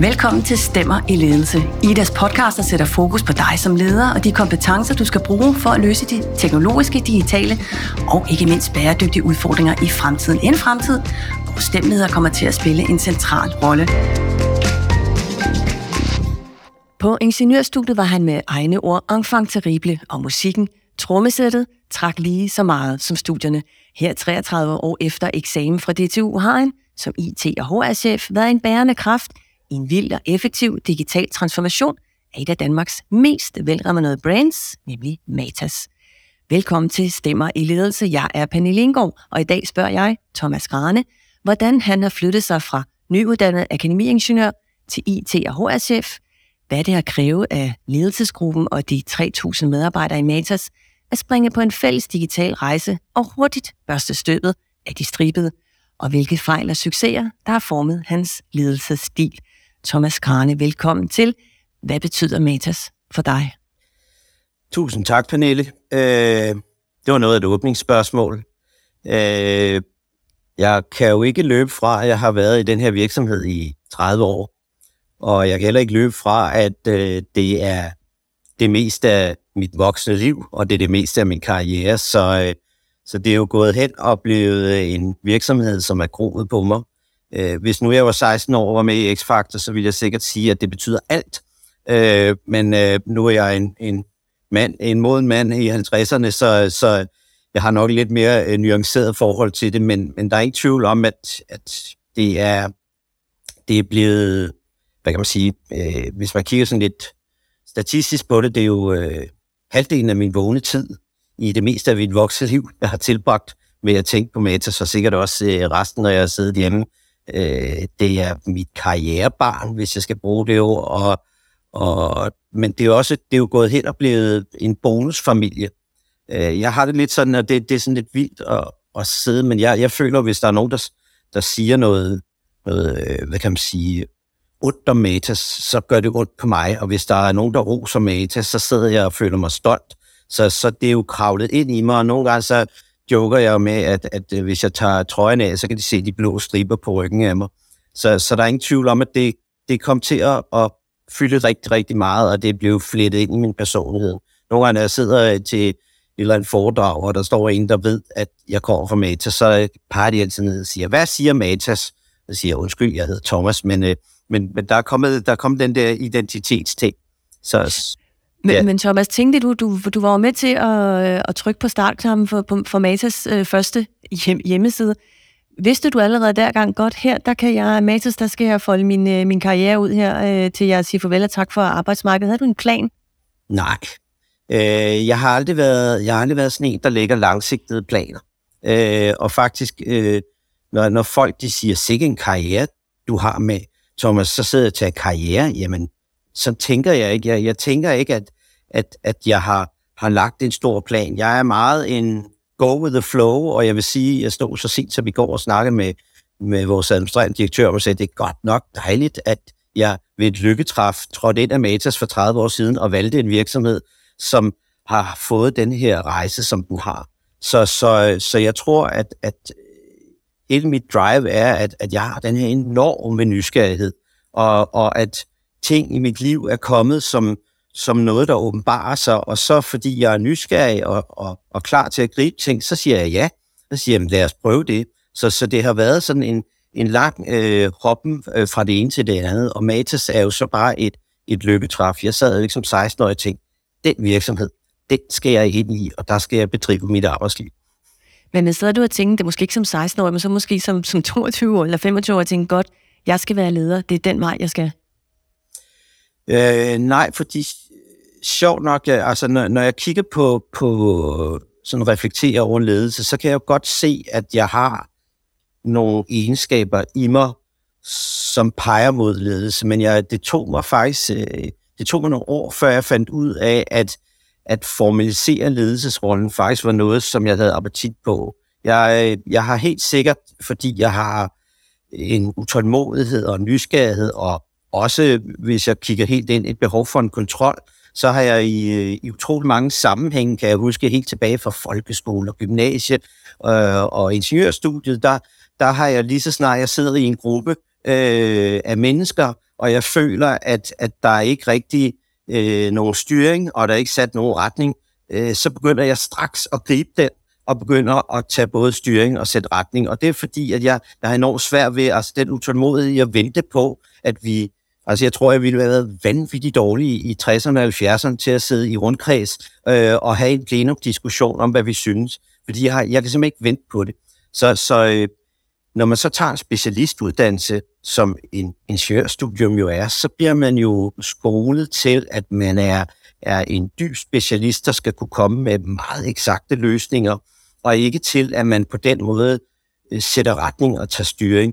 Velkommen til Stemmer i Ledelse. Idas podcast, der sætter fokus på dig som leder og de kompetencer, du skal bruge for at løse de teknologiske, digitale og ikke mindst bæredygtige udfordringer i fremtiden. En fremtid, hvor stemmeleder kommer til at spille en central rolle. På ingeniørstudiet var han med egne ord enfant terrible, og musikken, trommesættet, trak lige så meget som studierne. Her 33 år efter eksamen fra DTU har han, som IT- og HR-chef, været en bærende kraft en vild og effektiv digital transformation af et af Danmarks mest velrenomerede brands, nemlig Matas. Velkommen til Stemmer i Ledelse. Jeg er Pernille Indgaard, og i dag spørger jeg Thomas Grane, hvordan han har flyttet sig fra nyuddannet akademiingeniør til IT- og HR-chef, hvad det har krævet af ledelsesgruppen og de 3.000 medarbejdere i Matas at springe på en fælles digital rejse og hurtigt børste støvet af de stribede, og hvilke fejl og succeser, der har formet hans ledelsesstil. Thomas Krane, velkommen til. Hvad betyder Metas for dig? Tusind tak, Pernille. Øh, det var noget af et åbningsspørgsmål. Øh, jeg kan jo ikke løbe fra, at jeg har været i den her virksomhed i 30 år, og jeg kan heller ikke løbe fra, at øh, det er det meste af mit voksne liv, og det er det meste af min karriere, så, øh, så det er jo gået hen og blevet en virksomhed, som er groet på mig. Øh, hvis nu jeg var 16 år og var med i X-Factor, så ville jeg sikkert sige, at det betyder alt. Øh, men øh, nu er jeg en, en mand, en moden mand i 50'erne, så, så jeg har nok lidt mere øh, nuanceret forhold til det, men, men der er ikke tvivl om, at, at det er det er blevet, hvad kan man sige, øh, hvis man kigger sådan lidt statistisk på det, det er jo øh, halvdelen af min vågne tid i det meste af mit voksne liv, jeg har tilbragt med at tænke på Meta, så sikkert også øh, resten, når jeg har siddet hjemme. Øh, det er mit karrierebarn, hvis jeg skal bruge det ord, og, og, men det er, også, det er jo gået hen og blevet en bonusfamilie. Øh, jeg har det lidt sådan, at det, det er sådan lidt vildt at, at sidde, men jeg, jeg føler, hvis der er nogen, der, der siger noget, noget, øh, hvad kan man sige, ondt om Matas, så gør det ondt på mig, og hvis der er nogen, der roser Matas, så sidder jeg og føler mig stolt. Så, så det er jo kravlet ind i mig, og nogle gange så joker jeg jo med, at, at øh, hvis jeg tager trøjen af, så kan de se de blå striber på ryggen af mig. Så, så der er ingen tvivl om, at det, det kom til at, at fylde rigtig, rigtig meget, og det blev flettet ind i min personlighed. Nogle gange, når jeg sidder øh, til et eller andet foredrag, og der står en, der ved, at jeg kommer fra Matas, så peger de altid ned og siger, hvad siger Matas? Så siger jeg, undskyld, jeg hedder Thomas, men, øh, men, men der, er kommet, der er kommet den der identitetsting. Så, men, ja. men Thomas, tænkte du, du, du var med til at, at trykke på startknappen for, for Matas øh, første hjem, hjemmeside. Vidste du allerede dergang godt, her der kan jeg, Matas, der skal jeg folde min, øh, min karriere ud her, øh, til jeg siger farvel og tak for arbejdsmarkedet. Havde du en plan? Nej. Øh, jeg, har aldrig været, jeg har aldrig været sådan en, der lægger langsigtede planer. Øh, og faktisk, øh, når, når folk de siger, sikke en karriere, du har med Thomas, så sidder jeg til karriere. Jamen, så tænker jeg ikke. Jeg, jeg tænker ikke, at, at, at jeg har, har lagt en stor plan. Jeg er meget en go with the flow, og jeg vil sige, jeg stod så sent som i går og snakkede med, med vores administrerende direktør, og sagde, det er godt nok dejligt, at jeg ved et lykketræf trådte ind af Matas for 30 år siden og valgte en virksomhed, som har fået den her rejse, som den har. Så, så, så jeg tror, at, at hele mit drive er, at, at jeg har den her enorme nysgerrighed, og, og at ting i mit liv er kommet som, som noget, der åbenbarer sig, og så fordi jeg er nysgerrig og, og, og klar til at gribe ting, så siger jeg ja. Så siger jeg, lad os prøve det. Så, så det har været sådan en, en lang øh, hoppen øh, fra det ene til det andet, og Matas er jo så bare et, et lykketræf. Jeg sad jo ligesom 16 år og tænkte, den virksomhed, den skal jeg ind i, og der skal jeg bedrive mit arbejdsliv. Men så du og tænkt, det måske ikke som 16 år, men så måske som, som 22 år eller 25 år, og tænkt, godt, jeg skal være leder, det er den vej, jeg skal? Øh, nej, fordi sjovt nok, ja, altså når, når jeg kigger på, på sådan reflekterer over ledelse, så kan jeg jo godt se, at jeg har nogle egenskaber i mig, som peger mod ledelse, men jeg, det tog mig faktisk, øh, det tog mig nogle år, før jeg fandt ud af, at, at formalisere ledelsesrollen faktisk var noget, som jeg havde appetit på. Jeg, øh, jeg har helt sikkert, fordi jeg har en utålmodighed og nysgerrighed og også, hvis jeg kigger helt ind, et behov for en kontrol, så har jeg i, øh, i utrolig mange sammenhænge, kan jeg huske helt tilbage fra folkeskole og gymnasie øh, og ingeniørstudiet, der, der har jeg lige så snart jeg sidder i en gruppe øh, af mennesker, og jeg føler, at, at der er ikke rigtig øh, nogen styring, og der er ikke sat nogen retning, øh, så begynder jeg straks at gribe den, og begynder at tage både styring og sætte retning. Og det er fordi, at jeg, jeg har enormt svært ved, altså den utålmodighed, jeg vente på, at vi, altså jeg tror, jeg ville have været vanvittigt dårlig i 60'erne og 70'erne til at sidde i rundkreds øh, og have en plenum diskussion om, hvad vi synes. Fordi jeg, har, jeg kan simpelthen ikke vente på det. Så, så øh, når man så tager en specialistuddannelse, som en ingeniørstudium jo er, så bliver man jo skolet til, at man er, er en dyb specialist, der skal kunne komme med meget eksakte løsninger, og ikke til, at man på den måde øh, sætter retning og tager styring.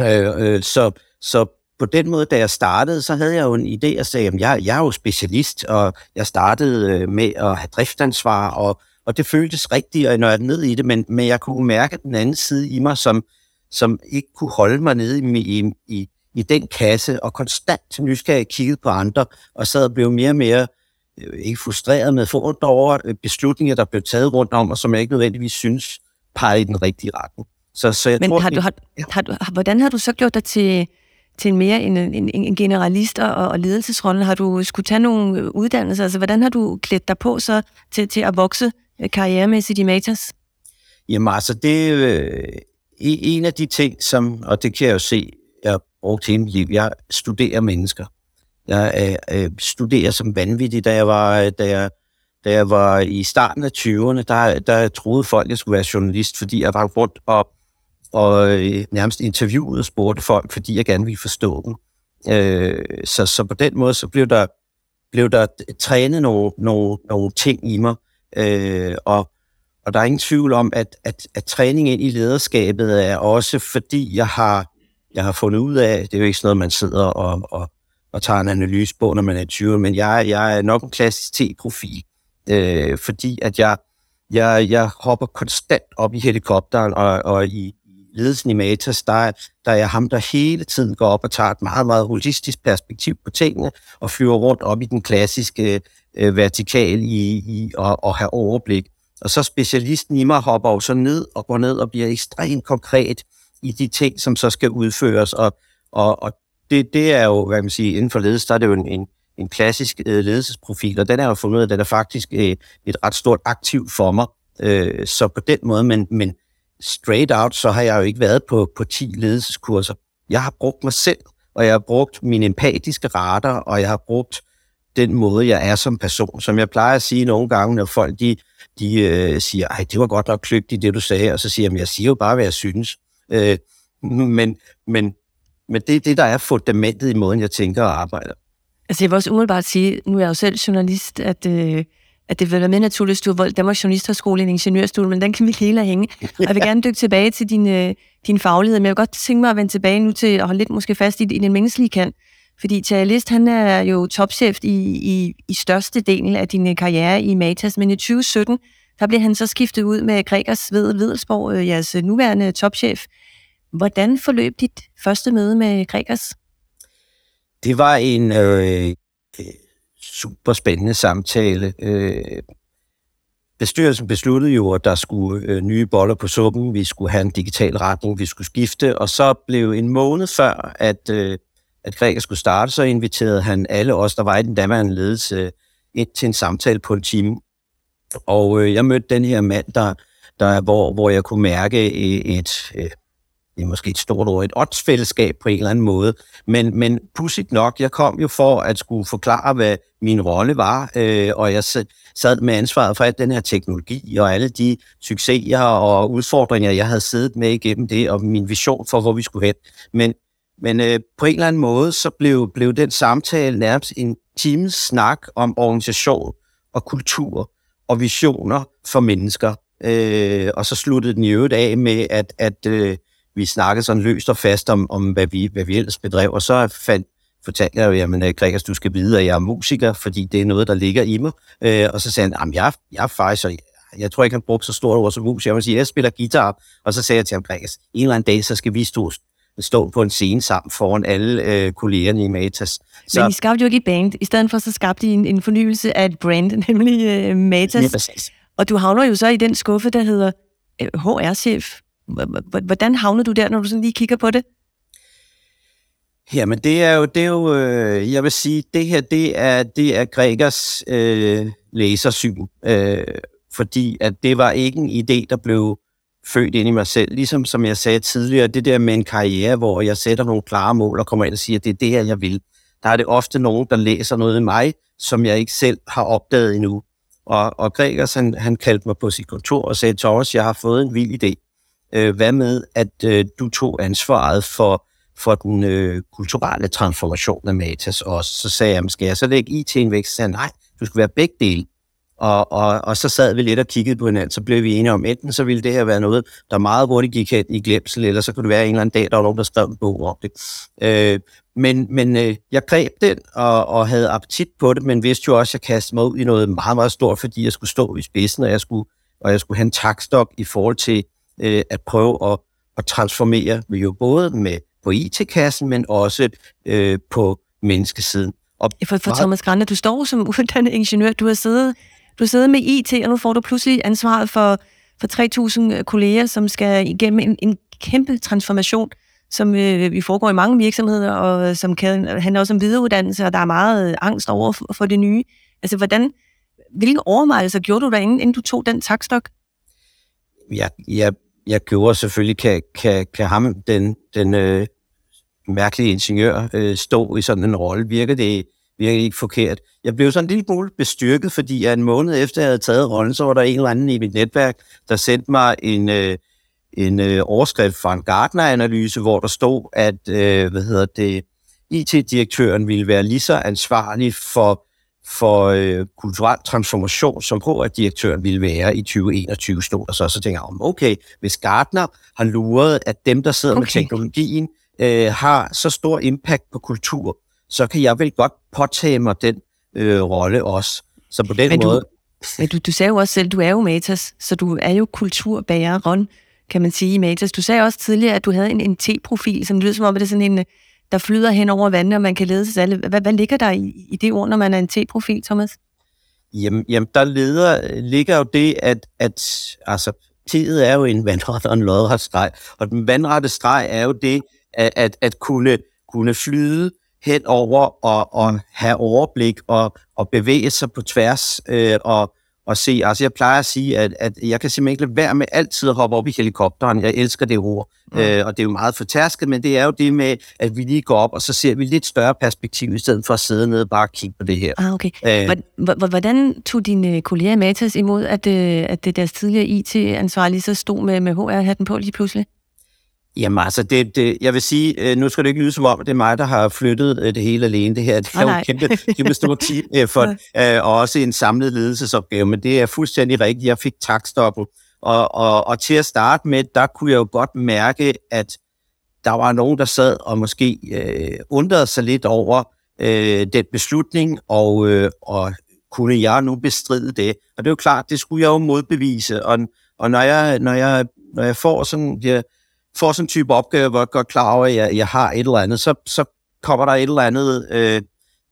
Øh, øh, så, så på den måde, da jeg startede, så havde jeg jo en idé og sagde, at jeg, jeg er jo specialist, og jeg startede med at have driftansvar, og og det føltes rigtigt, og når jeg ned i det, men, men jeg kunne mærke den anden side i mig, som, som ikke kunne holde mig nede i, i, i, i den kasse, og konstant nysgerrig kiggede på andre, og sad og blev mere og mere øh, ikke frustreret med for over øh, beslutninger, der blev taget rundt om, og som jeg ikke nødvendigvis synes pegede i den rigtige retning. Så, så jeg Men tror, har du, har, har du, hvordan har du så gjort dig til, til mere en, en, en generalist og, og ledelsesrollen? Har du skulle tage nogle øh, uddannelser? Altså, hvordan har du klædt dig på så til, til at vokse øh, karrieremæssigt i Matas? Jamen altså, det er øh, e-, en af de ting, som, og det kan jeg jo se, jeg har brugt hele mit liv, jeg studerer mennesker. Jeg øh, øh, studerer som vanvittig, da jeg var, øh, da jeg, da jeg var i starten af 20'erne, der, der troede folk, at jeg skulle være journalist, fordi jeg var rundt og, og øh, nærmest interviewede og spurgte folk, fordi jeg gerne ville forstå dem. Øh, så, så på den måde, så blev der, blev der trænet nogle, nogle, nogle ting i mig, Øh, og, og der er ingen tvivl om, at, at, at træning ind i lederskabet er også fordi, jeg har, jeg har fundet ud af, det er jo ikke sådan noget, man sidder og, og, og tager en analyse på, når man er 20, men jeg, jeg er nok en klassisk T-profil, øh, fordi at jeg, jeg, jeg hopper konstant op i helikopteren og, og i ledelsen i Matas, der, der er ham, der hele tiden går op og tager et meget, meget holistisk perspektiv på tingene og flyver rundt op i den klassiske øh, vertikal i, i og, og have overblik. Og så specialisten i mig hopper jo så ned og går ned og bliver ekstremt konkret i de ting, som så skal udføres. Og, og, og det, det er jo, hvad man siger, inden for ledelse, der er det jo en, en, en klassisk øh, ledelsesprofil, og den er jo fundet at den er faktisk øh, et ret stort aktiv for mig. Øh, så på den måde, men, men straight out, så har jeg jo ikke været på, på 10 ledelseskurser. Jeg har brugt mig selv, og jeg har brugt min empatiske radar, og jeg har brugt den måde, jeg er som person. Som jeg plejer at sige nogle gange, når folk de, de øh, siger, ej, det var godt nok kløgtigt, det du sagde, og så siger jeg, jeg siger jo bare, hvad jeg synes. Øh, men, men, men det er det, der er fundamentet i måden, jeg tænker og arbejder. Altså jeg vil også umiddelbart sige, nu er jeg jo selv journalist, at, øh, at det vil være mere naturligt, at du valgt Danmarks Journalisterskole en ingeniørstudie, men den kan vi hele hænge. Og jeg vil gerne dykke tilbage til din, øh, din faglighed, men jeg vil godt tænke mig at vende tilbage nu til at holde lidt måske fast i, i den menneskelige kant. Fordi Thierry List, han er jo topchef i, i, i største del af din karriere i Matas, men i 2017, der blev han så skiftet ud med Gregers ved Videlsborg, øh, jeres nuværende topchef. Hvordan forløb dit første møde med Gregers? Det var en øh, super spændende samtale. Øh, bestyrelsen besluttede jo, at der skulle øh, nye boller på suppen, vi skulle have en digital retning, vi skulle skifte, og så blev en måned før, at øh, at Græker skulle starte, så inviterede han alle os, der var i den daværende ledelse, øh, ind til en samtale på en time. Og øh, jeg mødte den her mand, der, der hvor, hvor jeg kunne mærke øh, et, et, det er måske et stort ord, et åndsfællesskab på en eller anden måde. Men, men pudsigt nok, jeg kom jo for at skulle forklare, hvad min rolle var, øh, og jeg sad med ansvaret for al den her teknologi og alle de succeser og udfordringer, jeg havde siddet med igennem det, og min vision for, hvor vi skulle hen. Men men øh, på en eller anden måde, så blev, blev den samtale nærmest en times snak om organisation og kultur og visioner for mennesker. Øh, og så sluttede den i øvrigt af med, at, at øh, vi snakkede sådan løst og fast om, om hvad, vi, hvad vi ellers bedrev. Og så fandt, fortalte jeg jo, jamen øh, Gregers, du skal vide, at jeg er musiker, fordi det er noget, der ligger i mig. Øh, og så sagde han, jamen jeg, jeg er faktisk, jeg tror ikke, han brugte så stort ord som musiker. Jeg vil sige, jeg spiller guitar. Og så sagde jeg til ham, Gregers, en eller anden dag, så skal vi stå stå på en scene sammen foran alle øh, kollegerne i Matas. Så, Men I skabte jo ikke et band. I stedet for, så skabte I en, en fornyelse af et brand, nemlig øh, Matas. Og du havner jo så i den skuffe, der hedder øh, HR-chef. Hvordan havner du der, når du sådan lige kigger på det? Jamen, det er jo, det er jo øh, jeg vil sige, det her, det er, det er Gregers øh, læsersyn, øh, fordi at det var ikke en idé, der blev født ind i mig selv. Ligesom som jeg sagde tidligere, det der med en karriere, hvor jeg sætter nogle klare mål og kommer ind og siger, at det er det her, jeg vil. Der er det ofte nogen, der læser noget i mig, som jeg ikke selv har opdaget endnu. Og, og Gregers, han, han kaldte mig på sit kontor og sagde, Thomas, jeg har fået en vild idé. Øh, hvad med, at øh, du tog ansvaret for for den øh, kulturelle transformation af Matas også. Så sagde jeg, skal jeg så lægge IT'en væk? Så sagde nej, du skal være begge dele. Og, og, og så sad vi lidt og kiggede på hinanden, så blev vi enige om, enten så ville det her være noget, der meget hurtigt gik hen i glemsel, eller så kunne det være en eller anden dag, der var nogen, der skrev en bog om det. Øh, men men øh, jeg greb den og, og havde appetit på det, men vidste jo også, at jeg kastede mig ud i noget meget, meget stort, fordi jeg skulle stå i spidsen, og jeg skulle, og jeg skulle have en takstok i forhold til øh, at prøve at, at transformere jo både med på IT-kassen, men også øh, på menneskesiden. Og for, for Thomas Grande, du står som uddannet ingeniør, du har siddet, du har siddet med IT, og nu får du pludselig ansvaret for, for 3.000 kolleger, som skal igennem en, en kæmpe transformation, som øh, vi foregår i mange virksomheder, og som kan handle også om videreuddannelse, og der er meget angst over for, for det nye. Altså, hvordan, hvilke overvejelser gjorde du der, inden, inden du tog den takstok? Jeg, jeg, jeg gjorde selvfølgelig, kan, kan, kan ham, den, den øh, mærkelige ingeniør øh, stå i sådan en rolle? Virker det, virker ikke forkert? Jeg blev sådan en lille smule bestyrket, fordi en måned efter jeg havde taget rollen, så var der en eller anden i mit netværk, der sendte mig en, øh, en øh, overskrift fra en Gartner-analyse, hvor der stod, at øh, hvad hedder det, IT-direktøren ville være lige så ansvarlig for, for øh, kulturel transformation, som HR-direktøren ville være i 2021, stod der så. Så tænker jeg, okay, hvis Gartner har luret, at dem, der sidder okay. med teknologien, øh, har så stor impact på kultur, så kan jeg vel godt påtage mig den øh, rolle også. Så på den men måde... Du, men du, du sagde jo også selv, du er jo Matas, så du er jo kulturbæreren, kan man sige, i Matas. Du sagde også tidligere, at du havde en, en T-profil, som lyder som om, at det er sådan en, der flyder hen over vandet, og man kan lede sig alle. Hvad, hvad ligger der i, i det ord, når man er en T-profil, Thomas? Jamen, jamen der leder, ligger jo det, at, at altså, T'et er jo en vandret og en lodret streg, og den vandrette streg er jo det, at, at, at kunne, kunne flyde hen over og, og have overblik og, og bevæge sig på tværs øh, og, og se. Altså jeg plejer at sige, at, at jeg kan simpelthen ikke lade være med altid at hoppe op i helikopteren. Jeg elsker det ord, mm. øh, og det er jo meget fortærsket, men det er jo det med, at vi lige går op, og så ser vi lidt større perspektiv, i stedet for at sidde nede og bare kigge på det her. Ah, okay. Æh, Hvordan tog dine kolleger i Matas imod, at, øh, at deres tidligere IT-ansvarlige så stod med, med HR-hatten på lige pludselig? Jamen altså, det, det, jeg vil sige, øh, nu skal det ikke lyde som om, det er mig, der har flyttet øh, det hele alene. Det her det er jo en kæmpe, kæmpe stor team, øh, for, og også en samlet ledelsesopgave, men det er fuldstændig rigtigt. Jeg fik takstoppen, og, og, og til at starte med, der kunne jeg jo godt mærke, at der var nogen, der sad og måske øh, undrede sig lidt over øh, den beslutning, og, øh, og kunne jeg nu bestride det? Og det er jo klart, det skulle jeg jo modbevise, og, og når, jeg, når, jeg, når jeg får sådan... Jeg, får sådan en type opgave, hvor jeg godt klar over, at jeg, jeg har et eller andet, så, så kommer der et eller andet, øh,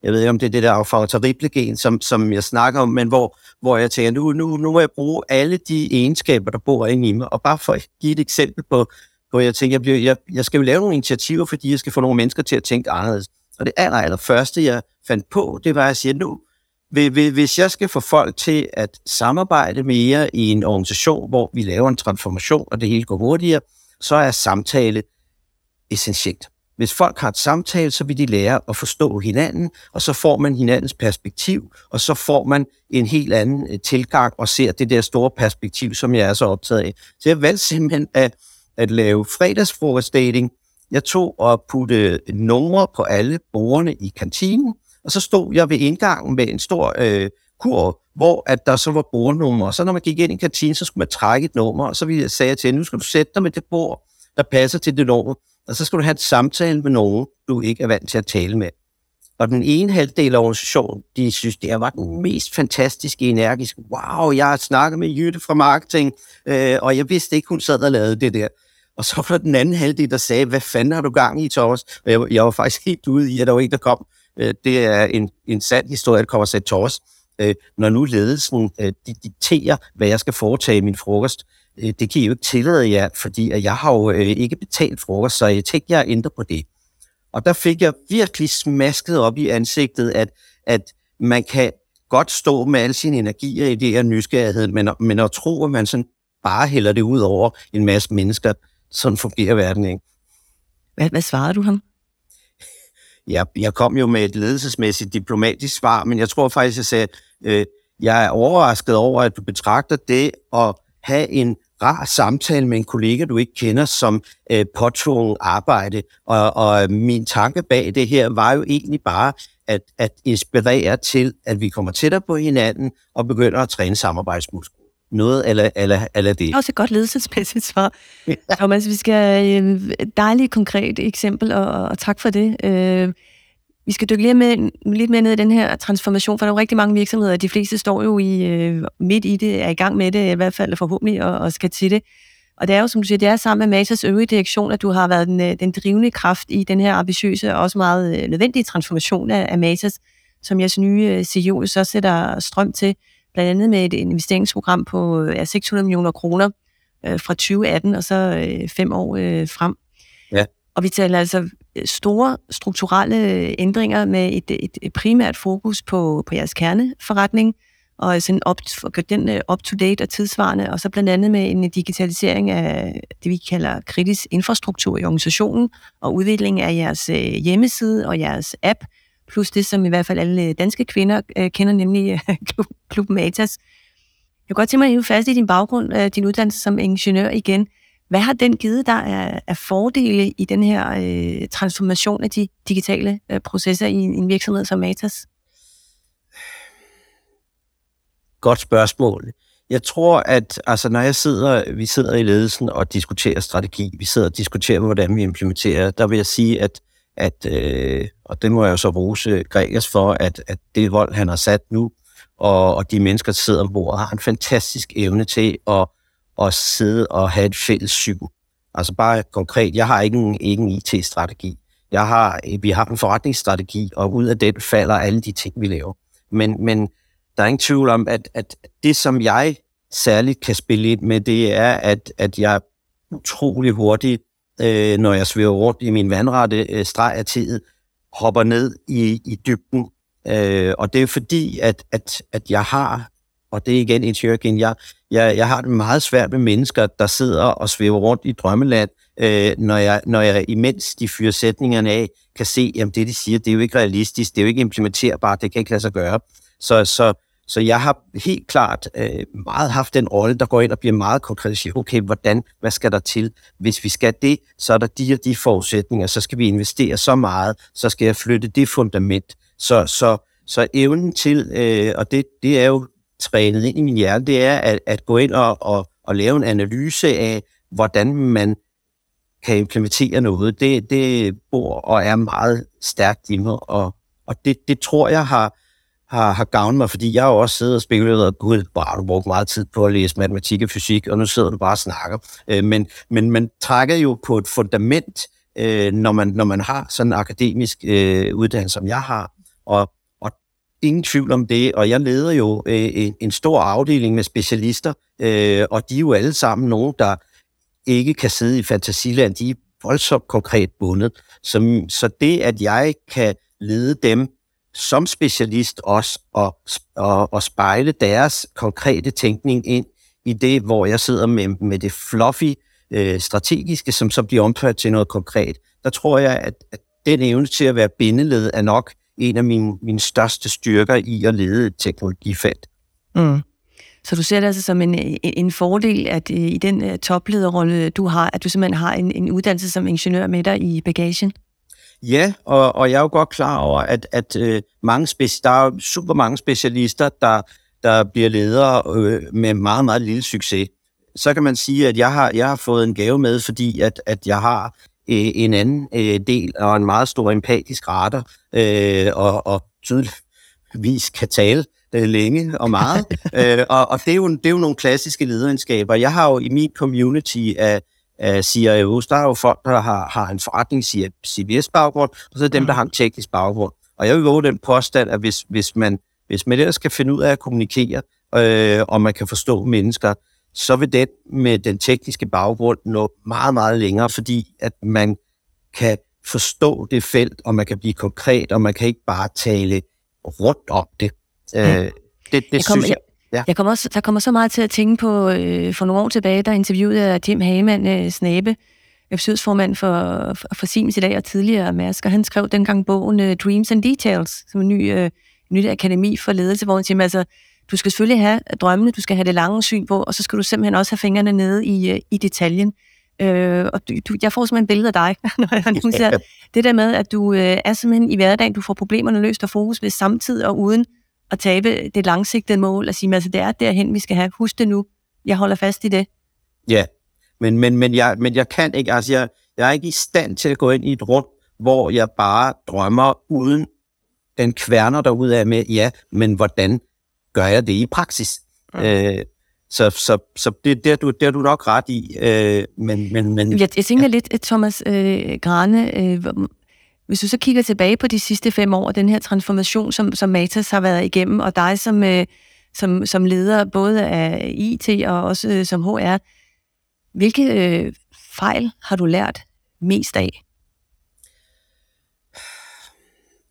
jeg ved ikke, om det er det der affarter som, som jeg snakker om, men hvor, hvor jeg tænker, nu, nu, nu må jeg bruge alle de egenskaber, der bor inde i mig, og bare for at give et eksempel på, hvor jeg tænker, jeg, bliver, jeg, jeg skal jo lave nogle initiativer, fordi jeg skal få nogle mennesker til at tænke anderledes. Og det aller, aller første, jeg fandt på, det var at sige, nu, hvis jeg skal få folk til at samarbejde mere i en organisation, hvor vi laver en transformation, og det hele går hurtigere, så er samtale essentielt. Hvis folk har et samtale, så vil de lære at forstå hinanden, og så får man hinandens perspektiv, og så får man en helt anden øh, tilgang og ser det der store perspektiv, som jeg er så optaget af. Så jeg valgte simpelthen at, at lave fredagsfrokostdating. Jeg tog og putte øh, numre på alle bordene i kantinen, og så stod jeg ved indgangen med en stor øh, kurv, hvor at der så var bordnummer. Så når man gik ind i kantinen, så skulle man trække et nummer, og så vi jeg til til nu skal du sætte dig med det bord, der passer til det nummer, og så skal du have et samtale med nogen, du ikke er vant til at tale med. Og den ene halvdel af organisationen, de synes, det var den mest fantastiske, energiske. Wow, jeg har snakket med Jytte fra marketing, øh, og jeg vidste ikke, hun sad og lavede det der. Og så var den anden halvdel, der sagde, hvad fanden har du gang i, Thomas? Og jeg, jeg var faktisk helt ude i, at der var en, der kom. Øh, det er en, en sand historie, der kommer og sagde, Thomas, øh, når nu ledelsen øh, de dikterer, hvad jeg skal foretage i min frokost. Øh, det kan I jo ikke tillade jer, fordi at jeg har jo øh, ikke betalt frokost, så jeg tænkte, jeg ændrer på det. Og der fik jeg virkelig smasket op i ansigtet, at, at man kan godt stå med al sin energi og idéer og nysgerrighed, men, men at tro, at man sådan bare hælder det ud over en masse mennesker, sådan fungerer verden ikke. Hvad, hvad svarede du ham? Jeg, jeg kom jo med et ledelsesmæssigt diplomatisk svar, men jeg tror faktisk, jeg sagde, øh, jeg er overrasket over, at du betragter det at have en rar samtale med en kollega, du ikke kender, som øh, påtvunget arbejde. Og, og min tanke bag det her var jo egentlig bare at, at inspirere til, at vi kommer tættere på hinanden og begynder at træne samarbejdsmuskler. Noget eller, eller, eller det. Også et godt ledelsesmæssigt svar. Ja. Thomas, vi skal øh, dejligt konkret eksempel, og, og tak for det. Øh, vi skal dykke lidt, med, lidt mere ned i den her transformation, for der er jo rigtig mange virksomheder, de fleste står jo i, øh, midt i det, er i gang med det, i hvert fald forhåbentlig, og, og skal til det. Og det er jo, som du siger, det er sammen med Masas øvrige direktion, at du har været den, øh, den drivende kraft i den her ambitiøse og også meget øh, nødvendige transformation af, af Masas, som jeres nye CEO så sætter strøm til, blandt andet med et investeringsprogram på ja, 600 millioner kroner øh, fra 2018 og så øh, fem år øh, frem. Ja. Og vi taler altså store strukturelle ændringer med et, et, et primært fokus på, på jeres kerneforretning, og sådan op, gøre den øh, up-to-date og tidsvarende, og så blandt andet med en digitalisering af det, vi kalder kritisk infrastruktur i organisationen, og udvikling af jeres øh, hjemmeside og jeres app, plus det, som i hvert fald alle danske kvinder øh, kender, nemlig øh, Klub Matas. Jeg kunne godt tænke mig at hive fast i din baggrund, øh, din uddannelse som ingeniør igen. Hvad har den givet dig af, af fordele i den her øh, transformation af de digitale øh, processer i en, en virksomhed som Matas? Godt spørgsmål. Jeg tror, at altså, når jeg sidder, vi sidder i ledelsen og diskuterer strategi, vi sidder og diskuterer, hvordan vi implementerer, der vil jeg sige, at, at øh, og det må jeg jo så rose øh, Gregers for, at, at det vold, han har sat nu, og, og de mennesker, der sidder ombord, har en fantastisk evne til at at sidde og have et fælles syn. Altså bare konkret, jeg har ikke en, ikke en IT-strategi. Jeg har, øh, vi har en forretningsstrategi, og ud af den falder alle de ting, vi laver. Men, men der er ingen tvivl om, at, at det, som jeg særligt kan spille ind med, det er, at, at jeg utrolig hurtigt, øh, når jeg svæver rundt i min vandrette øh, streg af tid, hopper ned i, i dybden. Øh, og det er fordi, at, at, at jeg har og det er igen en jeg, jeg, jeg har det meget svært med mennesker, der sidder og svæver rundt i drømmeland, øh, når, jeg, når jeg imens de fyrer sætningerne af, kan se, at det de siger, det er jo ikke realistisk, det er jo ikke implementerbart, det kan ikke lade sig gøre. Så, så, så jeg har helt klart øh, meget haft den rolle, der går ind og bliver meget konkret og siger, okay, hvordan, hvad skal der til? Hvis vi skal det, så er der de og de forudsætninger, så skal vi investere så meget, så skal jeg flytte det fundament. Så, så, så evnen til, øh, og det, det er jo trænet ind i min hjerne, det er at, at gå ind og, og, og lave en analyse af, hvordan man kan implementere noget. Det, det bor og er meget stærkt i mig, og, og det, det tror jeg har, har, har gavnet mig, fordi jeg har også siddet og spekuleret, og gud, bare du brugte meget tid på at læse matematik og fysik, og nu sidder du bare og snakker. Øh, men, men man trækker jo på et fundament, øh, når, man, når man har sådan en akademisk øh, uddannelse, som jeg har, og ingen tvivl om det, og jeg leder jo øh, en, en stor afdeling med specialister, øh, og de er jo alle sammen nogen, der ikke kan sidde i fantasiland, de er voldsomt konkret bundet. Så, så det, at jeg kan lede dem som specialist også, og, og, og spejle deres konkrete tænkning ind i det, hvor jeg sidder med, med det fluffy øh, strategiske, som så bliver omført til noget konkret, der tror jeg, at, at den evne til at være bindeled er nok en af mine, mine største styrker i at lede et teknologifelt. Mm. Så du ser det altså som en, en fordel, at øh, i den øh, toplederrolle, du har, at du simpelthen har en, en uddannelse som ingeniør med dig i bagagen? Ja, og, og jeg er jo godt klar over, at, at uh, mange speci- der er super mange specialister, der, der bliver ledere uh, med meget, meget lille succes. Så kan man sige, at jeg har, jeg har fået en gave med, fordi at, at jeg har øh, en anden øh, del og en meget stor empatisk radar, øh, og, og tydeligvis kan tale øh, længe og meget. øh, og og det, er jo, det er jo nogle klassiske lederegenskaber. Jeg har jo i min community af, af CIO's, der er jo folk, der har, har en forretning CBS-baggrund, og så er dem, der har en teknisk baggrund. Og jeg vil våge den påstand, at hvis, hvis man hvis man ellers kan finde ud af at kommunikere, øh, og man kan forstå mennesker, så vil den med den tekniske baggrund nå meget, meget længere, fordi at man kan forstå det felt, og man kan blive konkret, og man kan ikke bare tale rundt om det. Øh, det, det jeg kom, synes jeg... Ja. Jeg kommer også, der kommer så meget til at tænke på, øh, for nogle år tilbage, der interviewede jeg Jim Hagemann øh, Snabe, bestyrelsesformand for, for, for Siemens i dag og tidligere Mærsk, og han skrev dengang bogen uh, Dreams and Details, som en ny, uh, nyt akademi for ledelse, hvor han siger, altså, du skal selvfølgelig have drømmene, du skal have det lange syn på, og så skal du simpelthen også have fingrene nede i, uh, i detaljen. Uh, og du, du, jeg får simpelthen et billede af dig, når jeg nu siger, det der med, at du uh, er simpelthen i hverdagen, du får problemerne løst og fokus ved samtidig og uden at tabe det langsigtede mål og sige, altså det er derhen, vi skal have. Husk det nu. Jeg holder fast i det. Ja, men, men, men, jeg, men jeg kan ikke, altså jeg, jeg er ikke i stand til at gå ind i et rum, hvor jeg bare drømmer uden den kværner derude af med, ja, men hvordan gør jeg det i praksis? Mm. Øh, så, så, så det, det, er du, det er du nok ret i. Øh, men, men, men, jeg, jeg tænker ja. lidt, Thomas øh, Grane, øh, hvis du så kigger tilbage på de sidste fem år, den her transformation, som, som Matas har været igennem, og dig som, øh, som, som leder både af IT og også øh, som HR, hvilke øh, fejl har du lært mest af?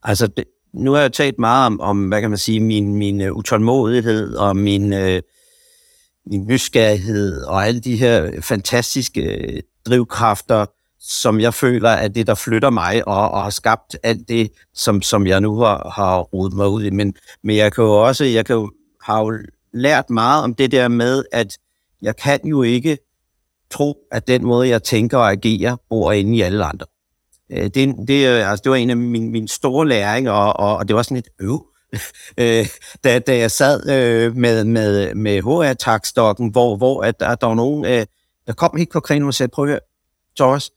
Altså, det, nu har jeg talt meget om, om hvad kan man sige, min, min uh, utålmodighed og min, uh, min nysgerrighed og alle de her fantastiske uh, drivkræfter, som jeg føler er det, der flytter mig og, og har skabt alt det, som, som jeg nu har, har rodet mig ud i. Men, men jeg kan jo også, jeg kan jo, har jo lært meget om det der med, at jeg kan jo ikke tro, at den måde, jeg tænker og agerer, bor inde i alle andre. Øh, det, det, altså, det var en af mine, mine store læringer, og, og, og det var sådan et øv. Øh, da, da jeg sad øh, med, med, med HR-takstokken, hvor, hvor at der, der var nogen, øh, der kom helt konkret og sagde, prøv at høre, Thomas,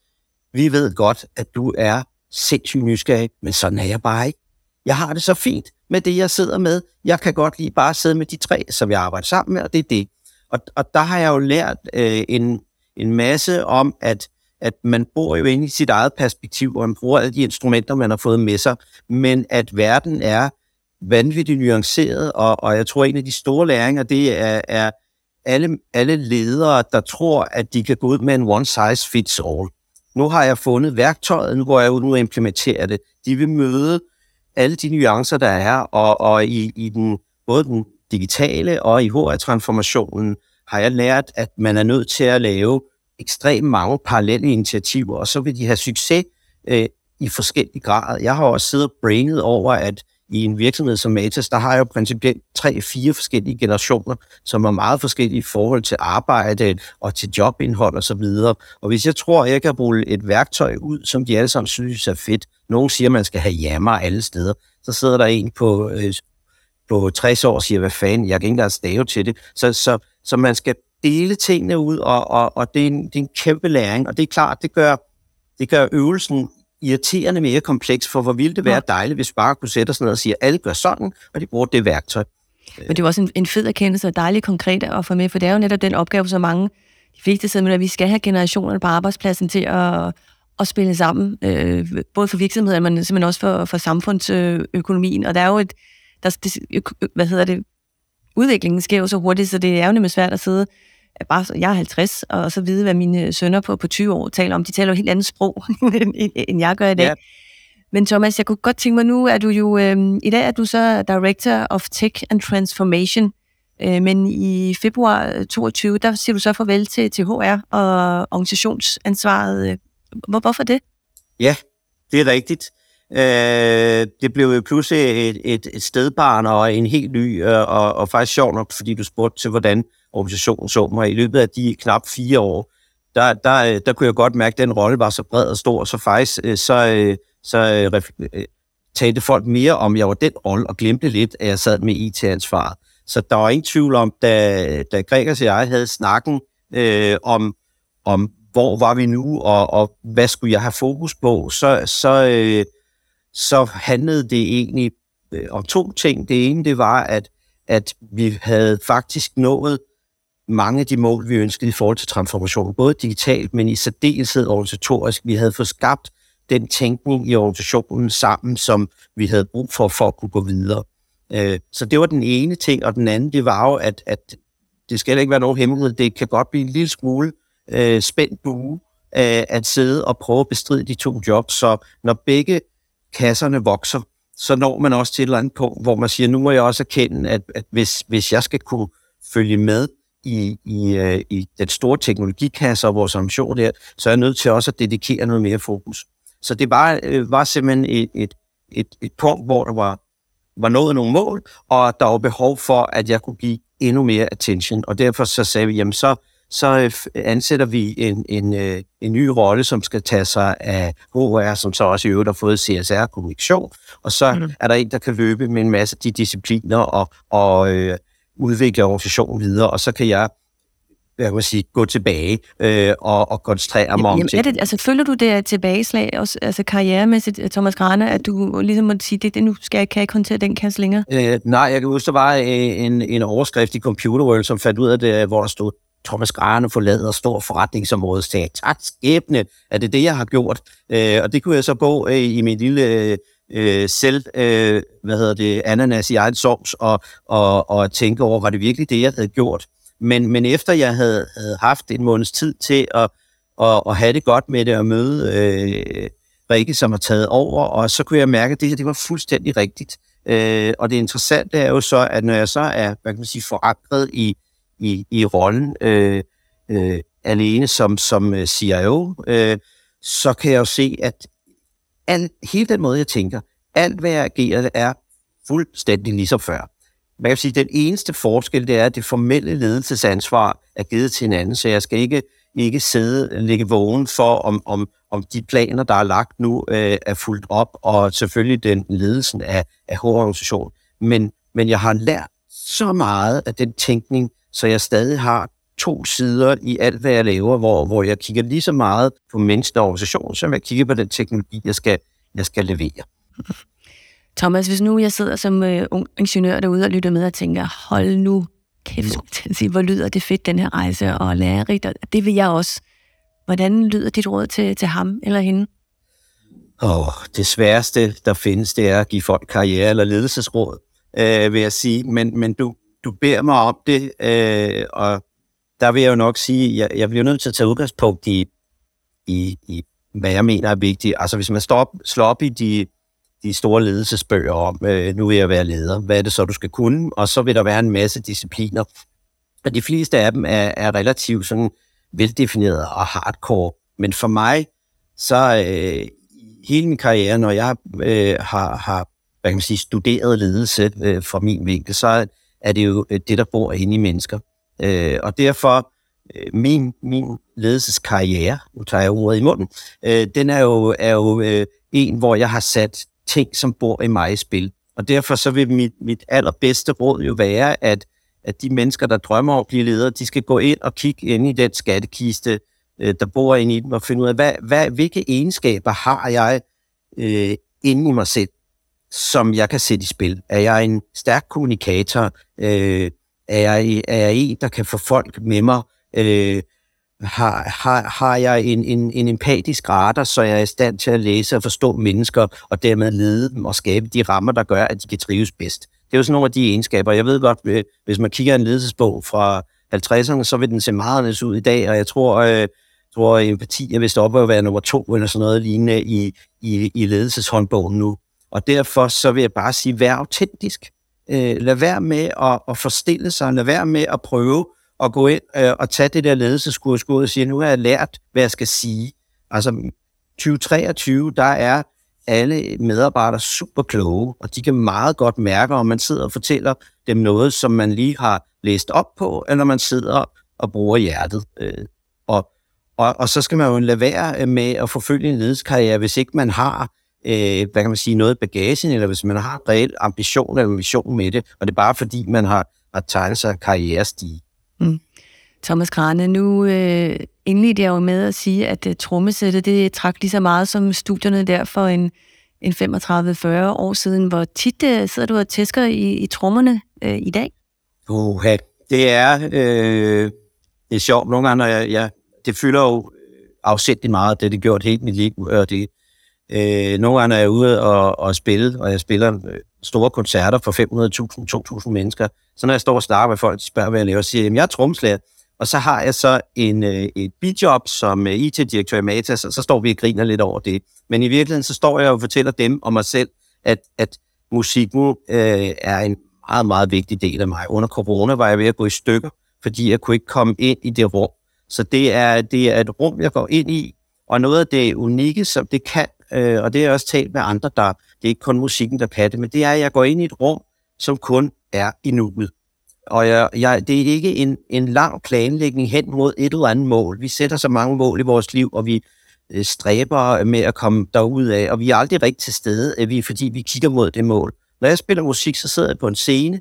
vi ved godt, at du er sindssygt nysgerrig, men sådan er jeg bare ikke. Jeg har det så fint med det, jeg sidder med. Jeg kan godt lige bare sidde med de tre, som jeg arbejder sammen med, og det er det. Og, og der har jeg jo lært øh, en, en masse om, at, at man bor jo inde i sit eget perspektiv, og man bruger alle de instrumenter, man har fået med sig, men at verden er vanvittigt nuanceret, og, og jeg tror, en af de store læringer, det er, er alle, alle ledere, der tror, at de kan gå ud med en one size fits all. Nu har jeg fundet værktøjet, nu går jeg ud og implementerer det. De vil møde alle de nuancer, der er, og, og i, i den, både den digitale og i HR-transformationen, har jeg lært, at man er nødt til at lave ekstremt mange parallelle initiativer, og så vil de have succes øh, i forskellig grad. Jeg har også siddet og brainet over, at i en virksomhed som Matas, der har jeg jo principielt tre-fire forskellige generationer, som er meget forskellige i forhold til arbejde og til jobindhold og så videre. Og hvis jeg tror, at jeg kan bruge et værktøj ud, som de alle sammen synes er fedt, nogen siger, at man skal have jammer alle steder, så sidder der en på, øh, på 60 år og siger, hvad fanden, jeg kan ikke engang stave til det. Så, så så man skal dele tingene ud, og, og, og det, er en, det er en kæmpe læring. Og det er klart, det gør, det gør øvelsen irriterende mere kompleks, for hvor ville det være dejligt, hvis bare kunne sætte os ned og sige, at alle gør sådan, og de bruger det værktøj. Men det er også en, en fed erkendelse og dejligt konkret at få med, for det er jo netop den opgave, som mange, de fleste sidder med, at vi skal have generationerne på arbejdspladsen til at, at spille sammen, øh, både for virksomheder, men simpelthen også for, for samfundsøkonomien. Og der er jo et, der, det, hvad hedder det, udviklingen sker jo så hurtigt, så det er jo nemlig svært at sidde bare, jeg er 50, og så vide, hvad mine sønner på, på 20 år taler om. De taler jo helt andet sprog, end jeg gør i dag. Ja. Men Thomas, jeg kunne godt tænke mig nu, at du jo, øh, i dag er du så Director of Tech and Transformation, øh, men i februar 22, der siger du så farvel til, til HR og organisationsansvaret. Hvor, hvorfor det? Ja, det er rigtigt. Øh, det blev jo pludselig et, et, et stedbarn og en helt ny, øh, og, og faktisk sjovt nok, fordi du spurgte til, hvordan organisationen så mig. I løbet af de knap fire år, der, der, øh, der kunne jeg godt mærke, at den rolle var så bred og stor, så faktisk øh, så, så talte folk mere om, jeg var den rolle, og glemte lidt, at jeg sad med IT-ansvaret. Så der var ingen tvivl om, da, da Gregers og jeg havde snakken øh, om, om, hvor var vi nu, og, og hvad skulle jeg have fokus på, så, så, øh, så handlede det egentlig øh, om to ting. Det ene, det var, at, at vi havde faktisk nået mange af de mål, vi ønskede i forhold til transformation, både digitalt, men i særdeleshed organisatorisk. Vi havde fået skabt den tænkning i organisationen sammen, som vi havde brug for, for at kunne gå videre. Øh, så det var den ene ting, og den anden, det var jo, at, at det skal ikke være nogen hemmelighed, det kan godt blive en lille smule øh, spændt bue øh, at sidde og prøve at bestride de to jobs. Så når begge kasserne vokser, så når man også til et eller andet punkt, hvor man siger, nu må jeg også erkende, at, at hvis, hvis jeg skal kunne følge med i, i, øh, i den store teknologikasse og vores ambition der, så er jeg nødt til også at dedikere noget mere fokus. Så det var, øh, var simpelthen et, et, et, et punkt, hvor der var, var nået nogle mål, og der var behov for, at jeg kunne give endnu mere attention. Og derfor så sagde vi, jamen så, så øh, ansætter vi en, en, øh, en ny rolle, som skal tage sig af HR, som så også i øvrigt har fået CSR-kommunikation, og så mm. er der en, der kan løbe med en masse af de discipliner og, og øh, udvikle organisationen videre, og så kan jeg hvad kan sige, gå tilbage øh, og, og koncentrere mig om Jamen, er det, altså, føler du det tilbageslag, også, altså karrieremæssigt, Thomas Grane, at du ligesom må sige, det, det nu skal jeg, kan jeg ikke håndtere den kasse længere? Øh, nej, jeg kan huske, der var øh, en, en overskrift i Computer World, som fandt ud af det, hvor der stod, Thomas Grane forlader stor forretningsområde, sagde, tak skæbne, er det det, jeg har gjort? Øh, og det kunne jeg så gå øh, i min lille øh, selv, øh, hvad hedder det, ananas i egen sovs, og, og, og tænke over, var det virkelig det, jeg havde gjort? Men, men efter jeg havde, havde haft en måneds tid til at, at, at have det godt med det og møde øh, Rikke, som har taget over, og så kunne jeg mærke, at det her det var fuldstændig rigtigt. Øh, og det interessante er jo så, at når jeg så er hvad kan man sige, forankret i, i, i rollen øh, øh, alene som, som øh, CIO, øh, så kan jeg jo se, at al, hele den måde, jeg tænker, alt hvad jeg agerer, er fuldstændig ligesom før. Man kan sige, at den eneste forskel, det er, at det formelle ledelsesansvar er givet til en anden, så jeg skal ikke, ikke sidde og ligge vågen for, om, om, om de planer, der er lagt nu, øh, er fuldt op, og selvfølgelig den ledelsen af, af hovedorganisationen. Men, men jeg har lært så meget af den tænkning, så jeg stadig har to sider i alt, hvad jeg laver, hvor, hvor jeg kigger lige så meget på mennesker og organisation, som jeg kigger på den teknologi, jeg skal, jeg skal levere. Thomas, hvis nu jeg sidder som øh, ung ingeniør derude og lytter med og tænker, hold nu kæft, sige, hvor lyder det fedt, den her rejse, og lærerigt, og det vil jeg også. Hvordan lyder dit råd til, til ham eller hende? Oh, det sværeste, der findes, det er at give folk karriere- eller ledelsesråd, øh, vil jeg sige. Men, men du, du beder mig om det, øh, og der vil jeg jo nok sige, jeg, jeg bliver nødt til at tage udgangspunkt i, i, i hvad jeg mener er vigtigt. Altså hvis man står op, slår op i de de store ledelsesbøger om, øh, nu vil jeg være leder, hvad er det så, du skal kunne? Og så vil der være en masse discipliner. Og de fleste af dem er, er relativt sådan veldefineret og hardcore. Men for mig, så øh, hele min karriere, når jeg øh, har, har hvad kan man sige, studeret ledelse øh, fra min vinkel, så er det jo øh, det, der bor inde i mennesker. Øh, og derfor, øh, min, min ledelseskarriere, nu tager jeg ordet i munden, øh, den er jo, er jo øh, en, hvor jeg har sat ting, som bor i mig i spil. Og derfor så vil mit, mit allerbedste råd jo være, at, at de mennesker, der drømmer om at blive ledere, de skal gå ind og kigge ind i den skattekiste, øh, der bor inde i dem, og finde ud af, hvad, hvad, hvilke egenskaber har jeg øh, inde i mig selv, som jeg kan sætte i spil. Er jeg en stærk kommunikator? Øh, er, jeg, er jeg en, der kan få folk med mig? Øh, har, har, har jeg en, en, en empatisk radar, så jeg er i stand til at læse og forstå mennesker, og dermed lede dem og skabe de rammer, der gør, at de kan trives bedst. Det er jo sådan nogle af de egenskaber. Jeg ved godt, øh, hvis man kigger en ledelsesbog fra 50'erne, så vil den se meget anderledes ud i dag, og jeg tror, øh, tror empati er vist op at være nummer to eller sådan noget lignende i, i, i ledelseshåndbogen nu. Og derfor så vil jeg bare sige, vær autentisk. Øh, lad være med at, at forstille sig, lad være med at prøve at gå ind øh, og tage det der ledelseskurs ud og sige, nu har jeg lært, hvad jeg skal sige. Altså 2023, der er alle medarbejdere super kloge, og de kan meget godt mærke, om man sidder og fortæller dem noget, som man lige har læst op på, eller man sidder og bruger hjertet. Øh, og, og, og så skal man jo lade være med at forfølge en ledelseskarriere, hvis ikke man har øh, hvad kan man sige, noget bagagen, eller hvis man har en reel ambition eller vision med det, og det er bare fordi, man har, har tegnet sig karrierestige. Mm. Thomas Krane, nu øh, indledte jeg jo med at sige, at uh, trommesættet, det trak lige så meget som studierne der for en, en 35-40 år siden. Hvor tit uh, sidder du og tæsker i, i trommerne uh, i dag? Uh, det er, øh, det er sjovt. Nogle gange, jeg, jeg, det fylder jo afsætteligt meget, det det gjort helt mit liv. Og det, øh, nogle gange er jeg ude og, og spille, og jeg spiller øh, store koncerter for 500.000, 2.000 mennesker. Så når jeg står og snakker med folk, de spørger, hvad jeg laver, og siger, at jeg er tromslærer. Og så har jeg så en, øh, et bidjob som øh, IT-direktør i Matas, og så står vi og griner lidt over det. Men i virkeligheden, så står jeg og fortæller dem og mig selv, at, at musikken øh, er en meget, meget vigtig del af mig. Under corona var jeg ved at gå i stykker, fordi jeg kunne ikke komme ind i det rum. Så det er, det er et rum, jeg går ind i, og noget af det unikke, som det kan, øh, og det er også talt med andre, der det er ikke kun musikken, der kan det, men det er, at jeg går ind i et rum, som kun er i nuet. Og jeg, jeg, det er ikke en, en lang planlægning hen mod et eller andet mål. Vi sætter så mange mål i vores liv, og vi øh, stræber med at komme derud af, og vi er aldrig rigtig til stede, øh, vi, fordi vi kigger mod det mål. Når jeg spiller musik, så sidder jeg på en scene,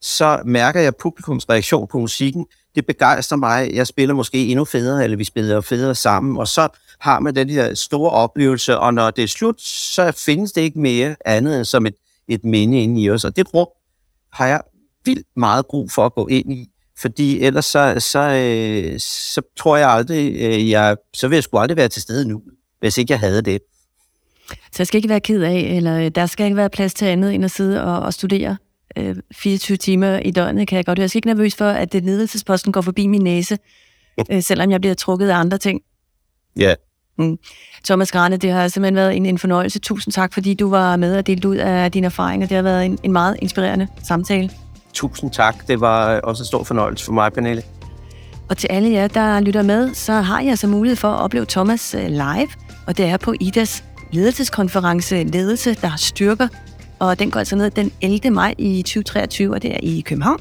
så mærker jeg publikums reaktion på musikken. Det begejstrer mig. Jeg spiller måske endnu federe, eller vi spiller federe sammen, og så har man den her store oplevelse, og når det er slut, så findes det ikke mere andet end som et, et minde inde i os. Og det rum har jeg vildt meget brug for at gå ind i, fordi ellers så, så, øh, så tror jeg aldrig, øh, jeg, så vil jeg sgu aldrig være til stede nu, hvis ikke jeg havde det. Så jeg skal ikke være ked af, eller der skal ikke være plads til andet end at sidde og, og studere øh, 24 timer i døgnet, kan jeg godt høre. Jeg skal ikke nervøs for, at det ledelsesposten går forbi min næse, øh, selvom jeg bliver trukket af andre ting. Ja. Mm. Thomas Grane, det har simpelthen været en, en fornøjelse. Tusind tak, fordi du var med og delte ud af dine erfaringer. Det har været en, en meget inspirerende samtale. Tusind tak. Det var også en stor fornøjelse for mig, Pernille. Og til alle jer, der lytter med, så har jeg altså mulighed for at opleve Thomas øh, live, og det er på IDAs ledelseskonference Ledelse, der styrker, og den går altså ned den 11. maj i 2023, og det er i København.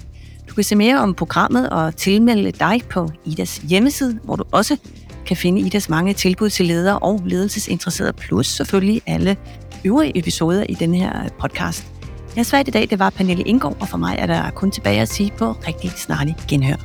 Du kan se mere om programmet og tilmelde dig på IDAs hjemmeside, hvor du også kan finde Idas mange tilbud til ledere og ledelsesinteresserede, plus selvfølgelig alle øvrige episoder i den her podcast. Jeg svært i dag, det var Pernille Indgaard, og for mig er der kun tilbage at sige på rigtig snarlig genhør.